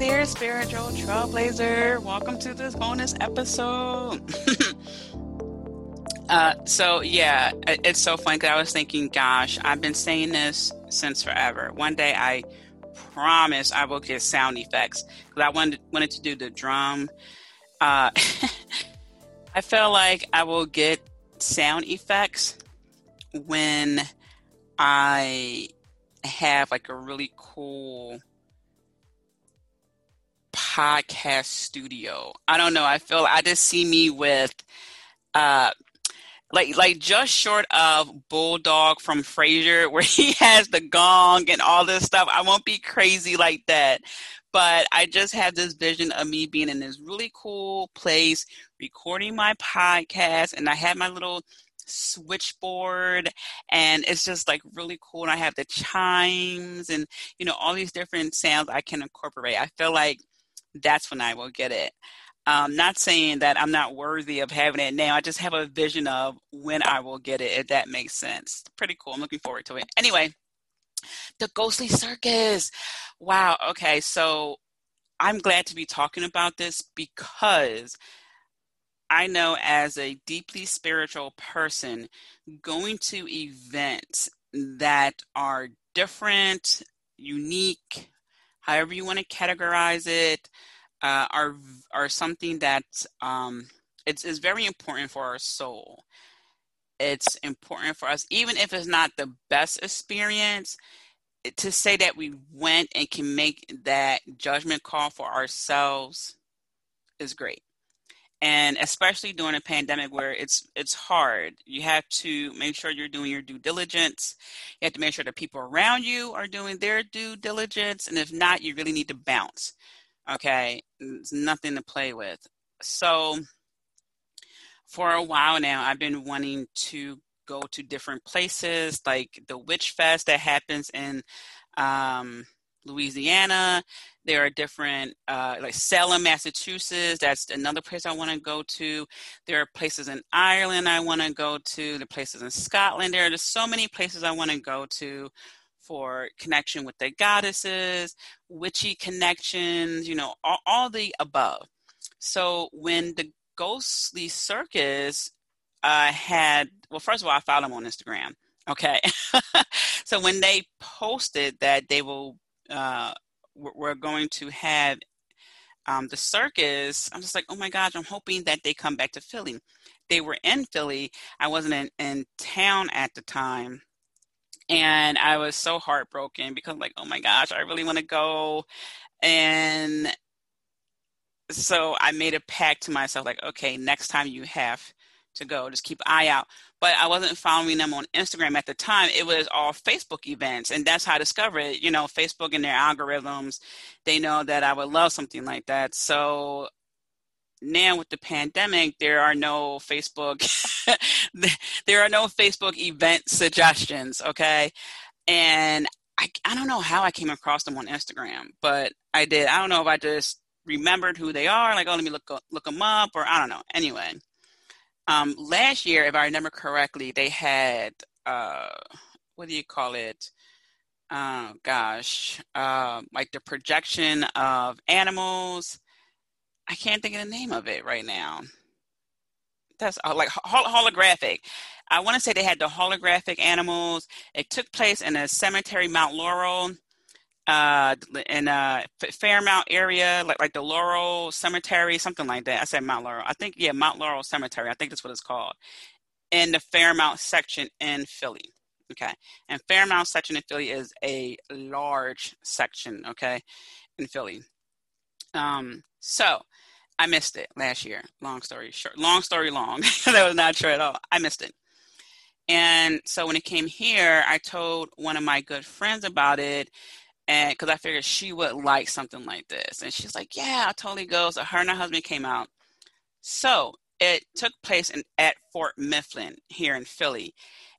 There, spiritual trailblazer. Welcome to this bonus episode. uh, so, yeah, it's so funny because I was thinking, gosh, I've been saying this since forever. One day I promise I will get sound effects because I wanted, wanted to do the drum. Uh, I feel like I will get sound effects when I have like a really cool podcast studio. I don't know. I feel I just see me with uh like like just short of Bulldog from Frasier where he has the gong and all this stuff. I won't be crazy like that. But I just have this vision of me being in this really cool place, recording my podcast, and I have my little switchboard and it's just like really cool and i have the chimes and you know all these different sounds i can incorporate i feel like that's when I will get it. Um, not saying that I'm not worthy of having it now. I just have a vision of when I will get it, if that makes sense. Pretty cool. I'm looking forward to it. Anyway, the Ghostly Circus. Wow. Okay. So I'm glad to be talking about this because I know as a deeply spiritual person, going to events that are different, unique, however you want to categorize it, uh, are are something that um, it's is very important for our soul. It's important for us, even if it's not the best experience, to say that we went and can make that judgment call for ourselves is great and especially during a pandemic where it's it's hard you have to make sure you're doing your due diligence. You have to make sure the people around you are doing their due diligence and if not you really need to bounce okay? It's nothing to play with. So for a while now i've been wanting to go to different places like the witch fest that happens in um, Louisiana. There are different, uh, like Salem, Massachusetts. That's another place I want to go to. There are places in Ireland I want to go to. The places in Scotland. There are just so many places I want to go to for connection with the goddesses, witchy connections, you know, all, all the above. So when the Ghostly Circus uh, had, well, first of all, I followed them on Instagram. Okay. so when they posted that they will uh, we're going to have um, the circus, I'm just like, oh my gosh, I'm hoping that they come back to Philly. They were in Philly. I wasn't in, in town at the time. And I was so heartbroken because, like, oh my gosh, I really want to go. And so I made a pact to myself, like, okay, next time you have to go. Just keep eye out. But I wasn't following them on Instagram at the time. It was all Facebook events. And that's how I discovered it. You know, Facebook and their algorithms, they know that I would love something like that. So now with the pandemic, there are no Facebook, there are no Facebook event suggestions. Okay. And I, I don't know how I came across them on Instagram, but I did. I don't know if I just remembered who they are, like, oh, let me look, look them up, or I don't know. Anyway, um, last year, if I remember correctly, they had uh, what do you call it? Oh gosh, uh, like the projection of animals. I can't think of the name of it right now. That's uh, like hol- holographic. I want to say they had the holographic animals. It took place in a cemetery, Mount Laurel uh, in a Fairmount area, like like the Laurel Cemetery, something like that. I said Mount Laurel. I think yeah, Mount Laurel Cemetery. I think that's what it's called. In the Fairmount section in Philly. Okay, and Fairmount section in Philly is a large section. Okay, in Philly. Um, so I missed it last year. Long story short. Long story long. that was not true at all. I missed it. And so when it came here, I told one of my good friends about it and because I figured she would like something like this. And she's like, "Yeah, I'll totally go." So her and her husband came out. So it took place in, at Fort Mifflin here in Philly,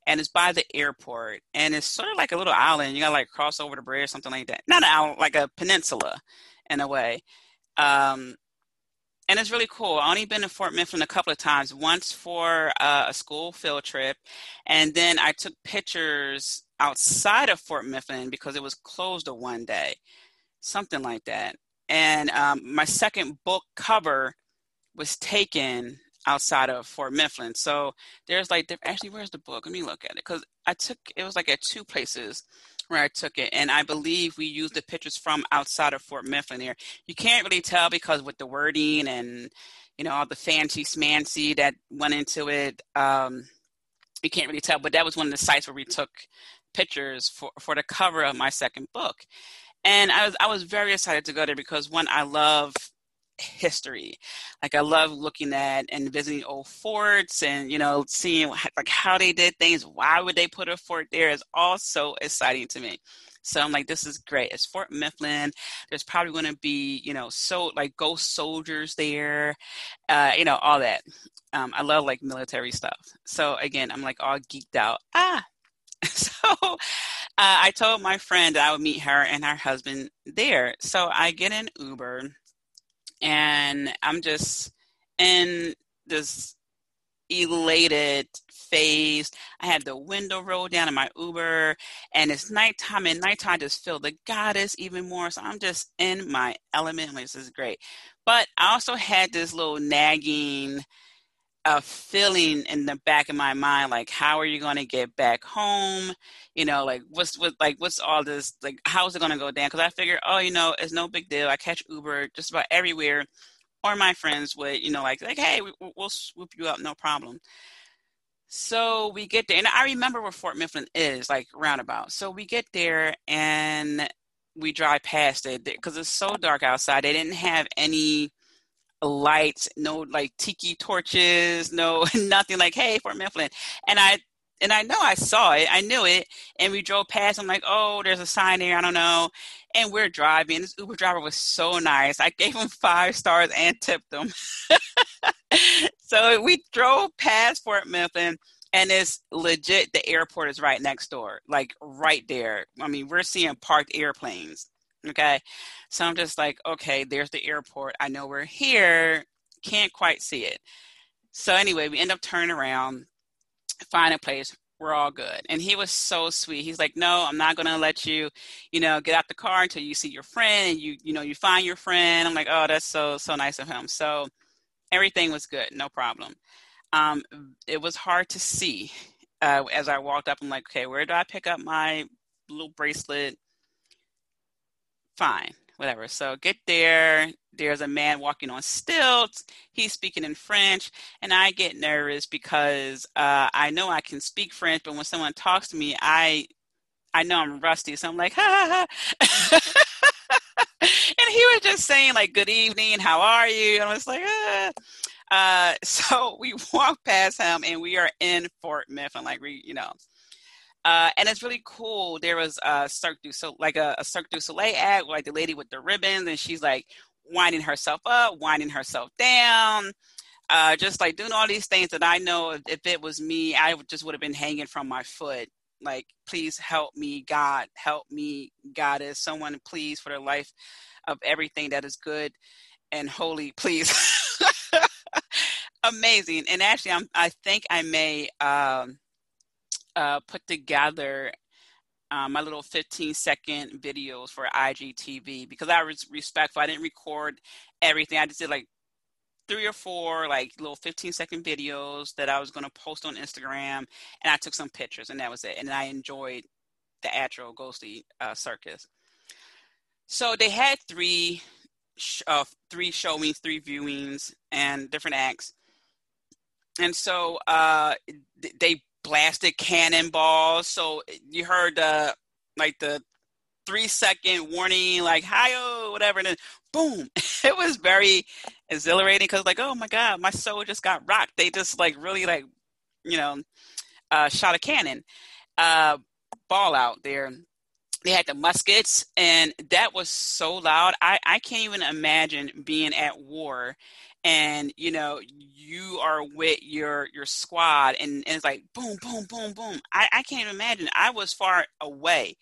and it's by the airport, and it's sort of like a little island. You gotta like cross over the bridge, something like that. Not an island, like a peninsula, in a way. Um, and it's really cool. I only been to Fort Mifflin a couple of times. Once for uh, a school field trip, and then I took pictures outside of Fort Mifflin because it was closed a one day, something like that. And um, my second book cover was taken outside of Fort Mifflin. So there's like actually where's the book? Let me look at it because I took it was like at two places where I took it, and I believe we used the pictures from outside of Fort Mifflin. Here, you can't really tell because with the wording and you know all the fancy smancy that went into it, um, you can't really tell. But that was one of the sites where we took pictures for for the cover of my second book, and I was I was very excited to go there because one I love history. Like I love looking at and visiting old forts and you know seeing like how they did things. Why would they put a fort there? Is also exciting to me. So I'm like, this is great. It's Fort Mifflin. There's probably going to be, you know, so like ghost soldiers there, uh, you know, all that. Um, I love like military stuff. So again, I'm like all geeked out. Ah, so uh, I told my friend I would meet her and her husband there. So I get an Uber and I'm just in this elated phase. I had the window rolled down in my Uber, and it's nighttime, and nighttime I just feel the goddess even more. So I'm just in my element. This is great. But I also had this little nagging uh, feeling in the back of my mind, like, how are you going to get back home? You know, like, what's what, like, what's all this? Like, how's it going to go down? Because I figure, oh, you know, it's no big deal. I catch Uber just about everywhere, or my friends would, you know, like, like, hey, we, we'll swoop you up, no problem. So we get there, and I remember where Fort Mifflin is, like roundabout. So we get there, and we drive past it because it's so dark outside. They didn't have any lights, no like tiki torches, no nothing like, hey, Fort Mifflin. And I and I know I saw it, I knew it, and we drove past. I'm like, oh, there's a sign there, I don't know. And we're driving. This Uber driver was so nice. I gave him five stars and tipped him. so we drove past Fort Mifflin and it's legit the airport is right next door like right there i mean we're seeing parked airplanes Okay. So I'm just like, okay, there's the airport. I know we're here. Can't quite see it. So anyway, we end up turning around, find a place. We're all good. And he was so sweet. He's like, no, I'm not going to let you, you know, get out the car until you see your friend and you, you know, you find your friend. I'm like, oh, that's so, so nice of him. So everything was good. No problem. Um, it was hard to see uh, as I walked up. I'm like, okay, where do I pick up my little bracelet? Fine, whatever. So get there. There's a man walking on stilts. He's speaking in French, and I get nervous because uh, I know I can speak French, but when someone talks to me, I I know I'm rusty, so I'm like, ha ha ha. and he was just saying like, "Good evening, how are you?" And I was like, ah. Uh, so we walk past him, and we are in Fort Mifflin, like we, you know, uh, and it's really cool. There was a Cirque du so like a, a Cirque du Soleil act, like the lady with the ribbons, and she's like winding herself up, winding herself down, uh, just like doing all these things that I know if, if it was me, I just would have been hanging from my foot. Like, please help me, God, help me, Goddess, someone, please, for the life of everything that is good and holy, please. Amazing, and actually, I'm, I think I may. Um, uh, put together um, my little 15 second videos for IGTV because I was respectful. I didn't record everything. I just did like three or four like little 15 second videos that I was going to post on Instagram, and I took some pictures, and that was it. And I enjoyed the actual ghostly uh, circus. So they had three, uh, three showings, three viewings, and different acts. And so uh, they blasted cannonballs. So you heard the like the three second warning, like hi oh whatever, and then boom. it was very exhilarating because like oh my god, my soul just got rocked. They just like really like you know uh, shot a cannon uh, ball out there. they had the muskets and that was so loud i i can't even imagine being at war and you know you are with your your squad and, and it's like boom boom boom boom. I, I can't imagine. I was far away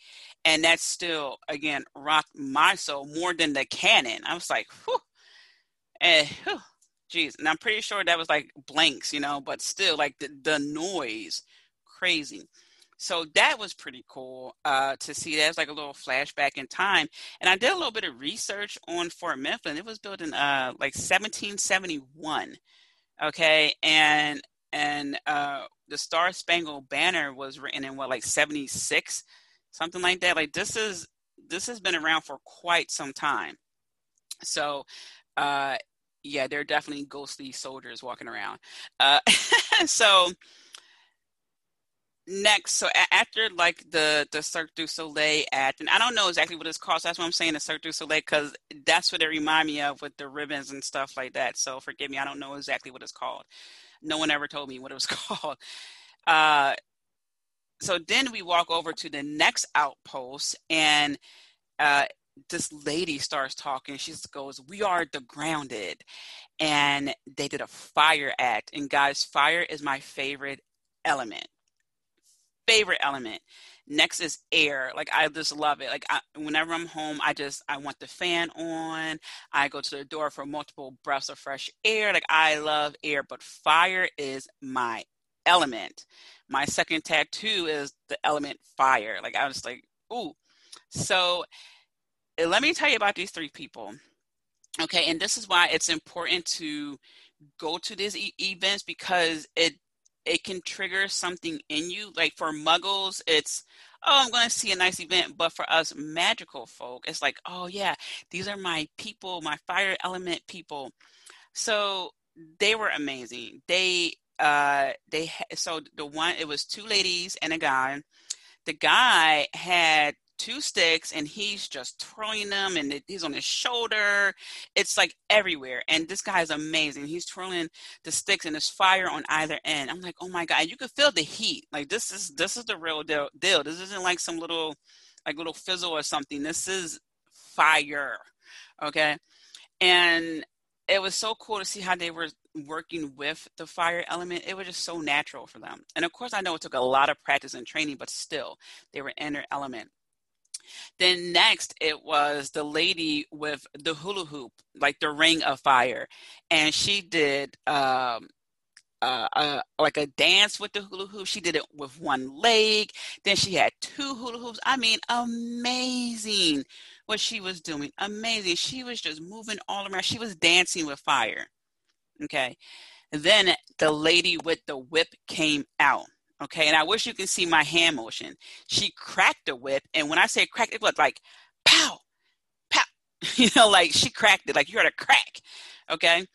and that still again rocked my soul more than the cannon. I was like whew and whew, and i'm pretty sure that was like blanks you know but still like the, the noise crazy so that was pretty cool uh, to see. That was like a little flashback in time. And I did a little bit of research on Fort Mifflin. It was built in uh, like 1771. Okay, and and uh, the Star Spangled Banner was written in what like 76, something like that. Like this is this has been around for quite some time. So uh, yeah, there are definitely ghostly soldiers walking around. Uh, so next, so after like the the Cirque du Soleil act, and I don't know exactly what it's called. So that's what I'm saying the Cirque du Soleil because that's what it remind me of with the ribbons and stuff like that. So forgive me, I don't know exactly what it's called. No one ever told me what it was called. Uh, so then we walk over to the next outpost, and uh, this lady starts talking. She goes, "We are the grounded," and they did a fire act. And guys, fire is my favorite element favorite element. Next is air. Like I just love it. Like I, whenever I'm home, I just I want the fan on. I go to the door for multiple breaths of fresh air. Like I love air, but fire is my element. My second tattoo is the element fire. Like I was like, ooh. So let me tell you about these three people. Okay, and this is why it's important to go to these e- events because it it can trigger something in you. Like for muggles, it's, oh, I'm going to see a nice event. But for us magical folk, it's like, oh, yeah, these are my people, my fire element people. So they were amazing. They, uh, they, so the one, it was two ladies and a guy. The guy had two sticks and he's just twirling them and he's on his shoulder. It's like everywhere. And this guy is amazing. He's twirling the sticks and there's fire on either end. I'm like, oh my God, you can feel the heat. Like this is this is the real deal. deal. This isn't like some little like little fizzle or something. This is fire. Okay. And it was so cool to see how they were working with the fire element. It was just so natural for them. And of course, I know it took a lot of practice and training, but still, they were in their element. Then next, it was the lady with the hula hoop, like the ring of fire, and she did um, uh, uh, like a dance with the hula hoop. She did it with one leg. Then she had two hula hoops. I mean, amazing what she was doing. Amazing. She was just moving all around. She was dancing with fire. Okay. Then the lady with the whip came out. Okay, and I wish you can see my hand motion. She cracked the whip, and when I say cracked, it was like pow, pow. You know, like she cracked it, like you heard a crack. Okay,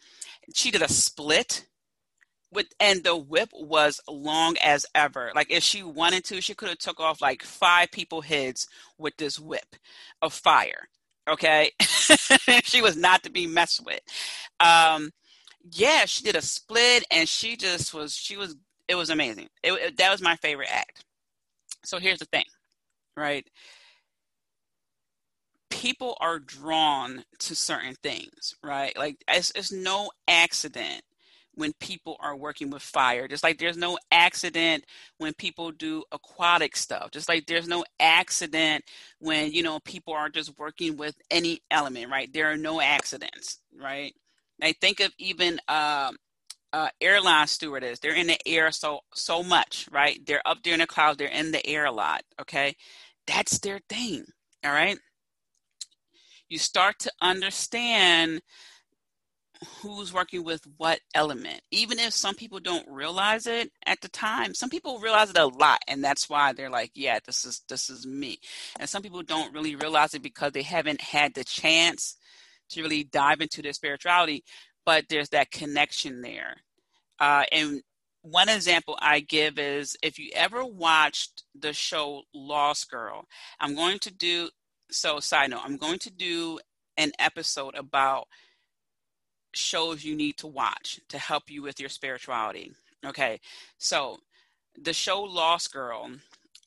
she did a split with, and the whip was long as ever. Like if she wanted to, she could have took off like five people heads with this whip of fire. Okay, she was not to be messed with. Um, yeah, she did a split, and she just was she was it was amazing. It, it, that was my favorite act. So here's the thing, right? People are drawn to certain things, right? Like it's, it's no accident when people are working with fire. Just like there's no accident when people do aquatic stuff. Just like there's no accident when, you know, people are just working with any element, right? There are no accidents, right? I think of even um, uh, airline stewardess. They're in the air so so much, right? They're up there in the clouds. They're in the air a lot. Okay, that's their thing. All right. You start to understand who's working with what element even if some people don't realize it at the time some people realize it a lot and that's why they're like yeah this is this is me and some people don't really realize it because they haven't had the chance to really dive into their spirituality but there's that connection there. Uh, and one example I give is if you ever watched the show Lost Girl, I'm going to do so. Side note, I'm going to do an episode about shows you need to watch to help you with your spirituality. Okay, so the show Lost Girl,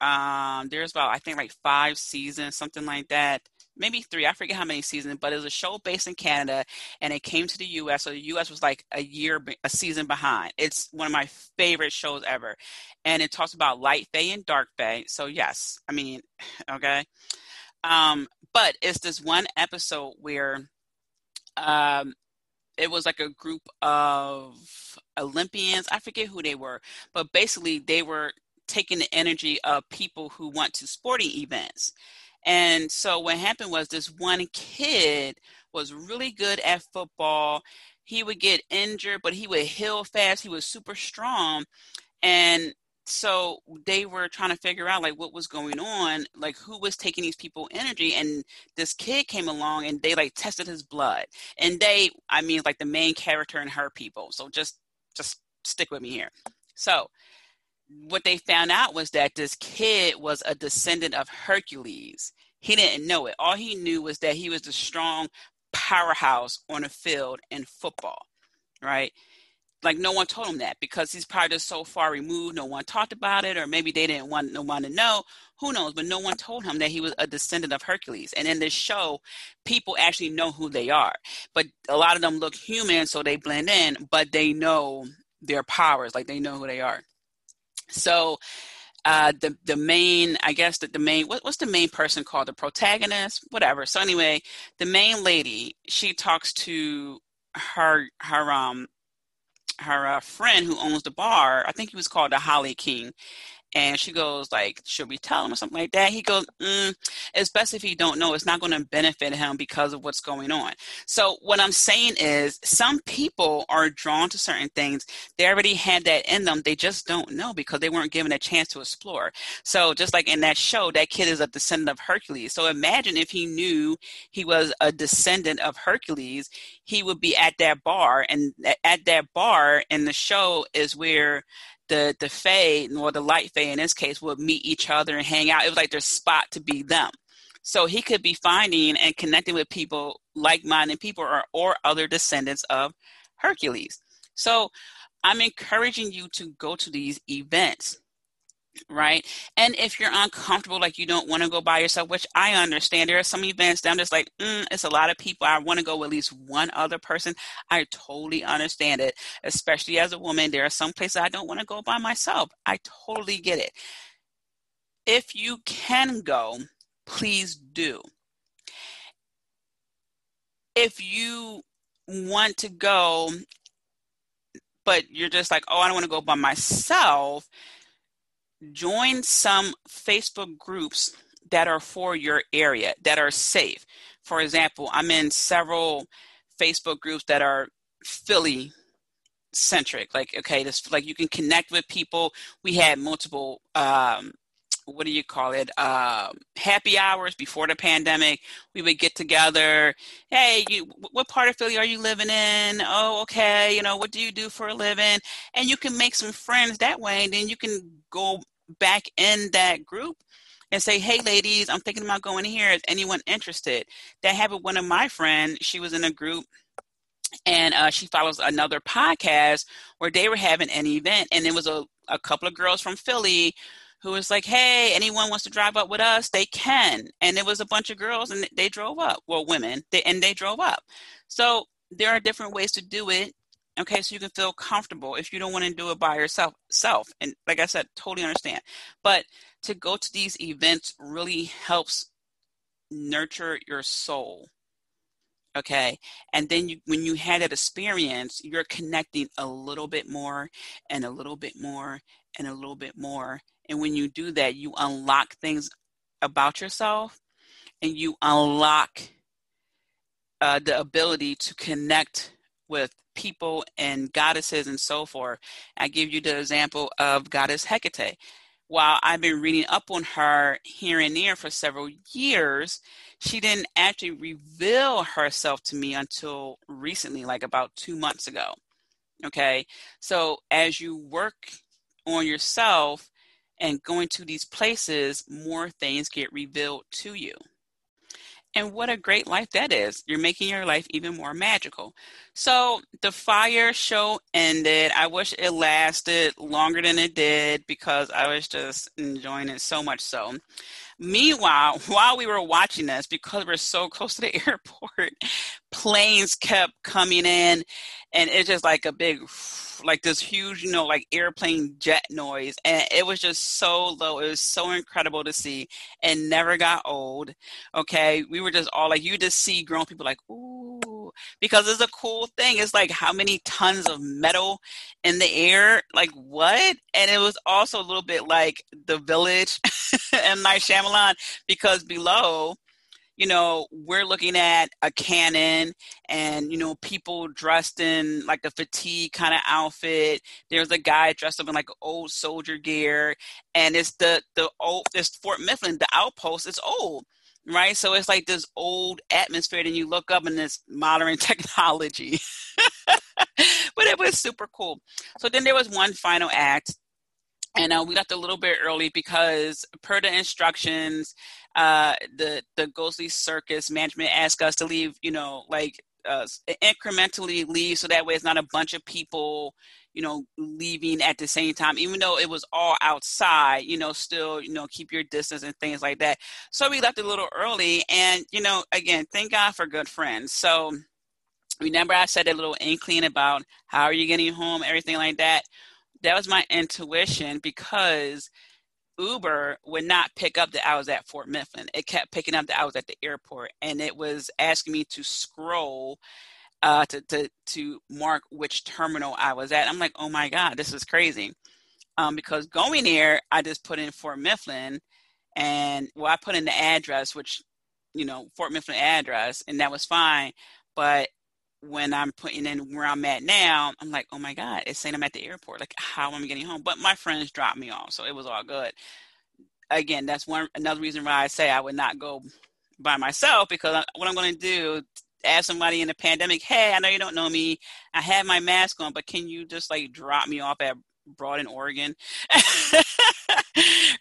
Um, there's about I think like five seasons, something like that. Maybe three. I forget how many seasons, but it was a show based in Canada, and it came to the U.S. So the U.S. was like a year, a season behind. It's one of my favorite shows ever, and it talks about light fae and dark fae. So yes, I mean, okay. Um, but it's this one episode where um, it was like a group of Olympians. I forget who they were, but basically they were taking the energy of people who went to sporting events. And so what happened was this one kid was really good at football. He would get injured, but he would heal fast. He was super strong. And so they were trying to figure out like what was going on like who was taking these people energy and this kid came along and they like tested his blood and they i mean like the main character and her people so just just stick with me here so what they found out was that this kid was a descendant of hercules he didn't know it. All he knew was that he was the strong powerhouse on the field in football right? Like no one told him that because he's probably just so far removed. No one talked about it or maybe they didn't want no one to know. Who knows? But no one told him that he was a descendant of hercules. And in this show people actually know who they are. But a lot of them look human so they blend in but they know their powers. Like they know who they are. So uh, the the main, I guess that the main what, what's the main person called the protagonist, whatever. So anyway, the main lady she talks to her her um her uh, friend who owns the bar. I think he was called the Holly King. And she goes like, should we tell him or something like that? He goes, mm, it's best if he don't know. It's not going to benefit him because of what's going on. So what I'm saying is, some people are drawn to certain things. They already had that in them. They just don't know because they weren't given a chance to explore. So just like in that show, that kid is a descendant of Hercules. So imagine if he knew he was a descendant of Hercules, he would be at that bar, and at that bar in the show is where the the Fae or the light Fae in this case would meet each other and hang out. It was like their spot to be them. So he could be finding and connecting with people like-minded people or or other descendants of Hercules. So I'm encouraging you to go to these events right? And if you're uncomfortable, like you don't want to go by yourself, which I understand, there are some events that I'm just like, mm, it's a lot of people. I want to go with at least one other person. I totally understand it, especially as a woman. There are some places I don't want to go by myself. I totally get it. If you can go, please do. If you want to go, but you're just like, oh, I don't want to go by myself join some Facebook groups that are for your area that are safe. For example, I'm in several Facebook groups that are Philly centric. Like, okay, this like you can connect with people. We had multiple um, what do you call it um, happy hours before the pandemic we would get together hey you what part of philly are you living in oh okay you know what do you do for a living and you can make some friends that way and then you can go back in that group and say, hey, ladies, I'm thinking about going here. Is anyone interested? That happened one of my friends. She was in a group and uh, she follows another podcast where they were having an event. And it was a, a couple of girls from Philly who was like, hey, anyone wants to drive up with us? They can. And it was a bunch of girls and they drove up. Well, women, they, and they drove up. So there are different ways to do it. Okay, so you can feel comfortable if you don't want to do it by yourself. Self, and like I said, totally understand. But to go to these events really helps nurture your soul. Okay, and then you, when you had that experience, you're connecting a little bit more, and a little bit more, and a little bit more. And when you do that, you unlock things about yourself, and you unlock uh, the ability to connect with people and goddesses and so forth. I give you the example of goddess Hecate. While I've been reading up on her here and there for several years, she didn't actually reveal herself to me until recently, like about two months ago. Okay, so as you work on yourself and going to these places, more things get revealed to you. And what a great life that is. You're making your life even more magical. So the fire show ended. I wish it lasted longer than it did because I was just enjoying it so much so. Meanwhile, while we were watching this, because we're so close to the airport, planes kept coming in, and it's just like a big, like this huge, you know, like airplane jet noise. And it was just so low. It was so incredible to see and never got old. Okay. We were just all like, you just see grown people like, ooh, because it's a cool thing. It's like how many tons of metal in the air? Like what? And it was also a little bit like the village M. Night Shyamalan because below, you know, we're looking at a cannon and, you know, people dressed in like a fatigue kind of outfit. There's a guy dressed up in like old soldier gear. And it's the, the old, this Fort Mifflin, the outpost is old right? So it's like this old atmosphere, and you look up in this modern technology. but it was super cool. So then there was one final act, and uh, we left a little bit early because, per the instructions, uh, the the Ghostly Circus management asked us to leave, you know, like uh, incrementally leave, so that way it's not a bunch of people, you know, leaving at the same time. Even though it was all outside, you know, still, you know, keep your distance and things like that. So we left a little early, and you know, again, thank God for good friends. So remember, I said a little inkling about how are you getting home, everything like that. That was my intuition because Uber would not pick up that I was at Fort Mifflin. It kept picking up that I was at the airport, and it was asking me to scroll uh, to to to mark which terminal I was at. I'm like, oh my god, this is crazy. Um, because going there, I just put in Fort Mifflin, and well, I put in the address, which you know, Fort Mifflin address, and that was fine. But when I'm putting in where I'm at now, I'm like, oh my God, it's saying I'm at the airport. Like, how am I getting home? But my friends dropped me off, so it was all good. Again, that's one another reason why I say I would not go by myself because what I'm going to do, ask somebody in the pandemic, hey, I know you don't know me, I have my mask on, but can you just like drop me off at Broad in Oregon?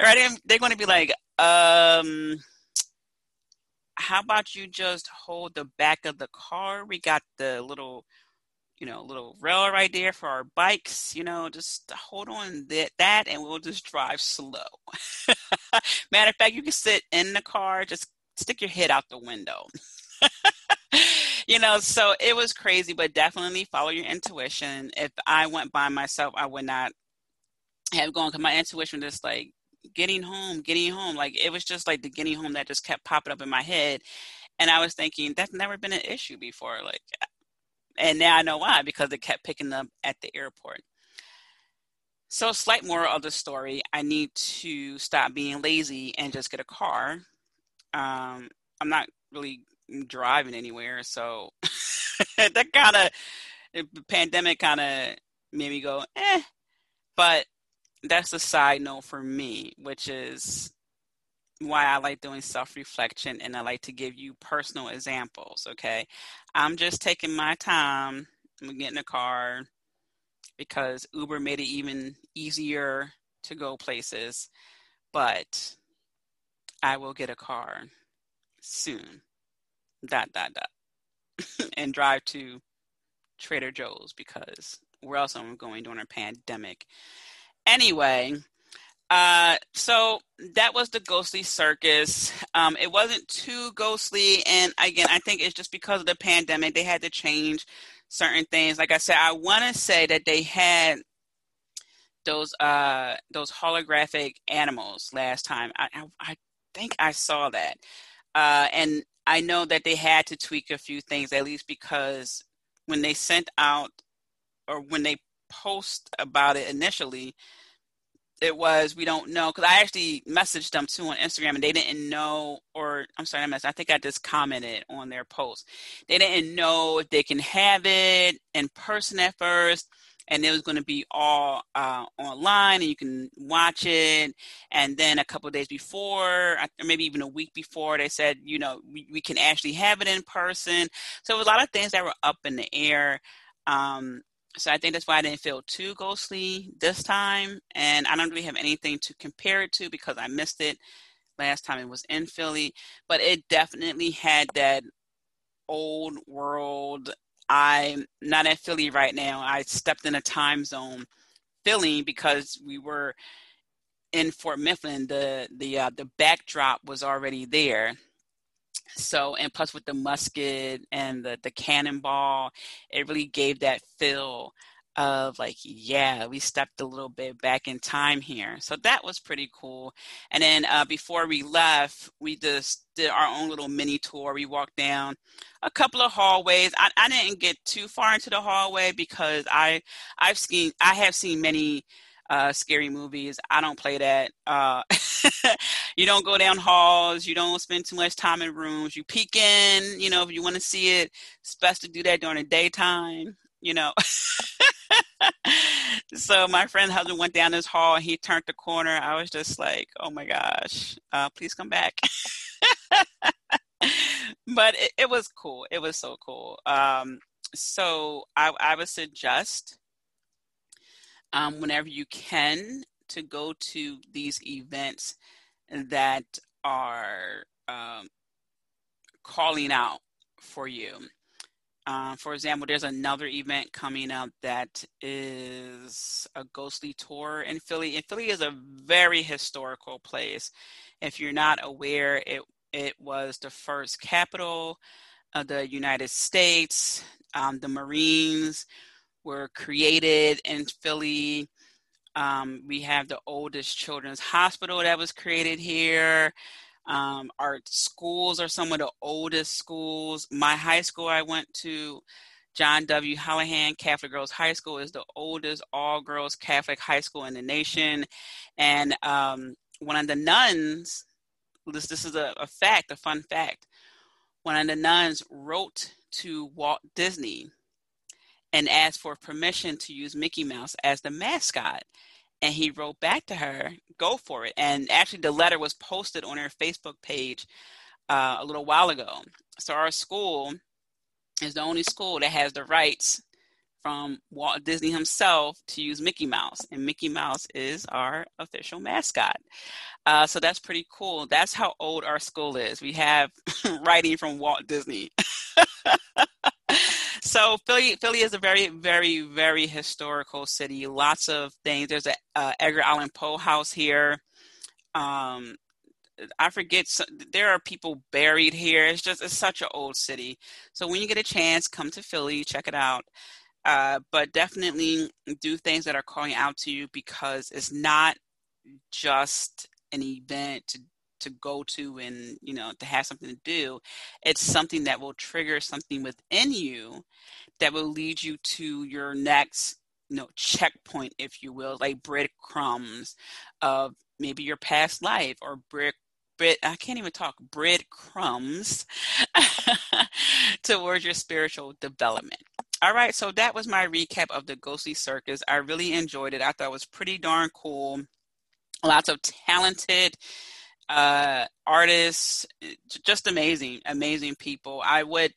right? They're going to be like, um how about you just hold the back of the car? We got the little, you know, little rail right there for our bikes. You know, just hold on that, that and we'll just drive slow. Matter of fact, you can sit in the car, just stick your head out the window. you know, so it was crazy, but definitely follow your intuition. If I went by myself, I would not have gone because my intuition was just like getting home, getting home. Like it was just like the getting home that just kept popping up in my head. And I was thinking, that's never been an issue before. Like, and now I know why, because it kept picking up at the airport. So, slight moral of the story I need to stop being lazy and just get a car. Um, I'm not really driving anywhere. So, that kind of, the pandemic kind of made me go, eh. But that's a side note for me, which is why I like doing self reflection and I like to give you personal examples. Okay. I'm just taking my time. I'm getting a car because Uber made it even easier to go places. But I will get a car soon. Dot, dot, dot. and drive to Trader Joe's because where else am I going during a pandemic? Anyway, uh, so that was the ghostly circus. Um, it wasn't too ghostly, and again, I think it's just because of the pandemic they had to change certain things. Like I said, I want to say that they had those uh those holographic animals last time. I I, I think I saw that, uh, and I know that they had to tweak a few things at least because when they sent out or when they post about it initially, it was we don't know because I actually messaged them too on Instagram and they didn't know, or I'm sorry, I messaged. I think I just commented on their post. They didn't know if they can have it in person at first, and it was going to be all uh, online and you can watch it. And then a couple days before, or maybe even a week before, they said, you know, we, we can actually have it in person. So a lot of things that were up in the air. Um, so I think that's why I didn't feel too ghostly this time. And I don't really have anything to compare it to because I missed it last time it was in Philly, but it definitely had that old world. I'm not at Philly right now. I stepped in a time zone Philly because we were in Fort Mifflin. The the uh, the backdrop was already there. So and plus with the musket and the the cannonball, it really gave that feel of like, yeah, we stepped a little bit back in time here. So that was pretty cool. And then uh, before we left, we just did our own little mini tour. We walked down a couple of hallways. I, I didn't get too far into the hallway because I I've seen I have seen many uh, scary movies. I don't play that. Uh, you don't go down halls. You don't spend too much time in rooms. You peek in. You know, if you want to see it, it's best to do that during the daytime. You know. so my friend husband went down this hall and he turned the corner. I was just like, oh my gosh, uh, please come back. but it, it, was cool. It was so cool. Um, so I, I, would suggest um, whenever you can to go to these events that are um, calling out for you. Uh, for example, there's another event coming up that is a ghostly tour in Philly. And Philly is a very historical place. If you're not aware, it it was the first capital of the United States. Um, the Marines were created in Philly. Um, we have the oldest children's hospital that was created here. Um, our schools are some of the oldest schools. My high school I went to, John W. Hallahan Catholic Girls High School, is the oldest all girls Catholic high school in the nation. And um, one of the nuns, this, this is a, a fact, a fun fact. One of the nuns wrote to Walt Disney and asked for permission to use Mickey Mouse as the mascot. And he wrote back to her, go for it. And actually, the letter was posted on her Facebook page uh, a little while ago. So, our school is the only school that has the rights from Walt Disney himself to use Mickey Mouse. And Mickey Mouse is our official mascot. Uh, so, that's pretty cool. That's how old our school is. We have writing from Walt Disney. so Philly, Philly is a very, very, very historical city. Lots of things. There's a uh, Edgar Allan Poe house here. Um, I forget. There are people buried here. It's just it's such an old city. So when you get a chance, come to Philly, check it out. Uh, but definitely do things that are calling out to you because it's not just an event to to go to and you know to have something to do it's something that will trigger something within you that will lead you to your next you know checkpoint if you will like breadcrumbs of maybe your past life or bread bread i can't even talk breadcrumbs towards your spiritual development. All right so that was my recap of the ghostly circus. I really enjoyed it. I thought it was pretty darn cool. Lots of talented uh, artists, just amazing, amazing people. I would,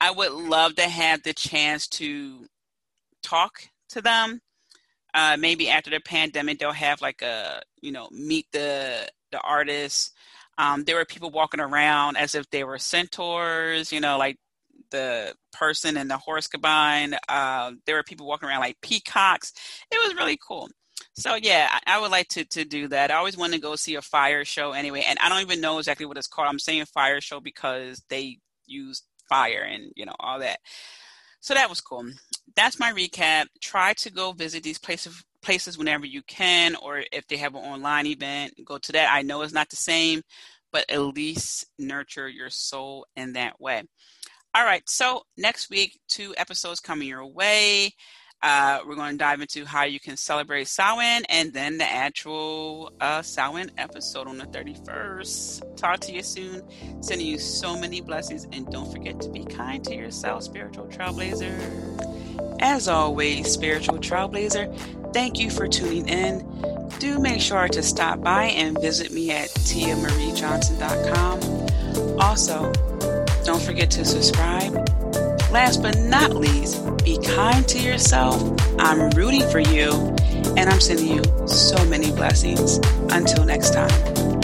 I would love to have the chance to talk to them. Uh, maybe after the pandemic, they'll have like a, you know, meet the the artists. Um, there were people walking around as if they were centaurs, you know, like the person and the horse combined. Uh, there were people walking around like peacocks. It was really cool. So yeah, I, would like to to do that. I always want to go see a fire show anyway, and I don't even know exactly what it's called. I'm saying fire show because they use fire and you know all that. So that was cool. That's my recap. Try to go visit these places places whenever you can, or if they have an online event, go to that. I know it's not the same, but at least nurture your soul in that way. All right, so next week, two episodes coming your way. Uh, we're going to dive into how you can celebrate Samhain and then the actual uh, Samhain episode on the 31st. Talk to you soon. Sending you so many blessings. And don't forget to be kind to yourself, spiritual trailblazer. As always, spiritual trailblazer, thank you for tuning in. Do make sure to stop by and visit me at tiamariejohnson.com. Also, don't forget to subscribe last but not least, be kind to yourself. I'm rooting for you, and I'm sending you so many blessings. Until next time.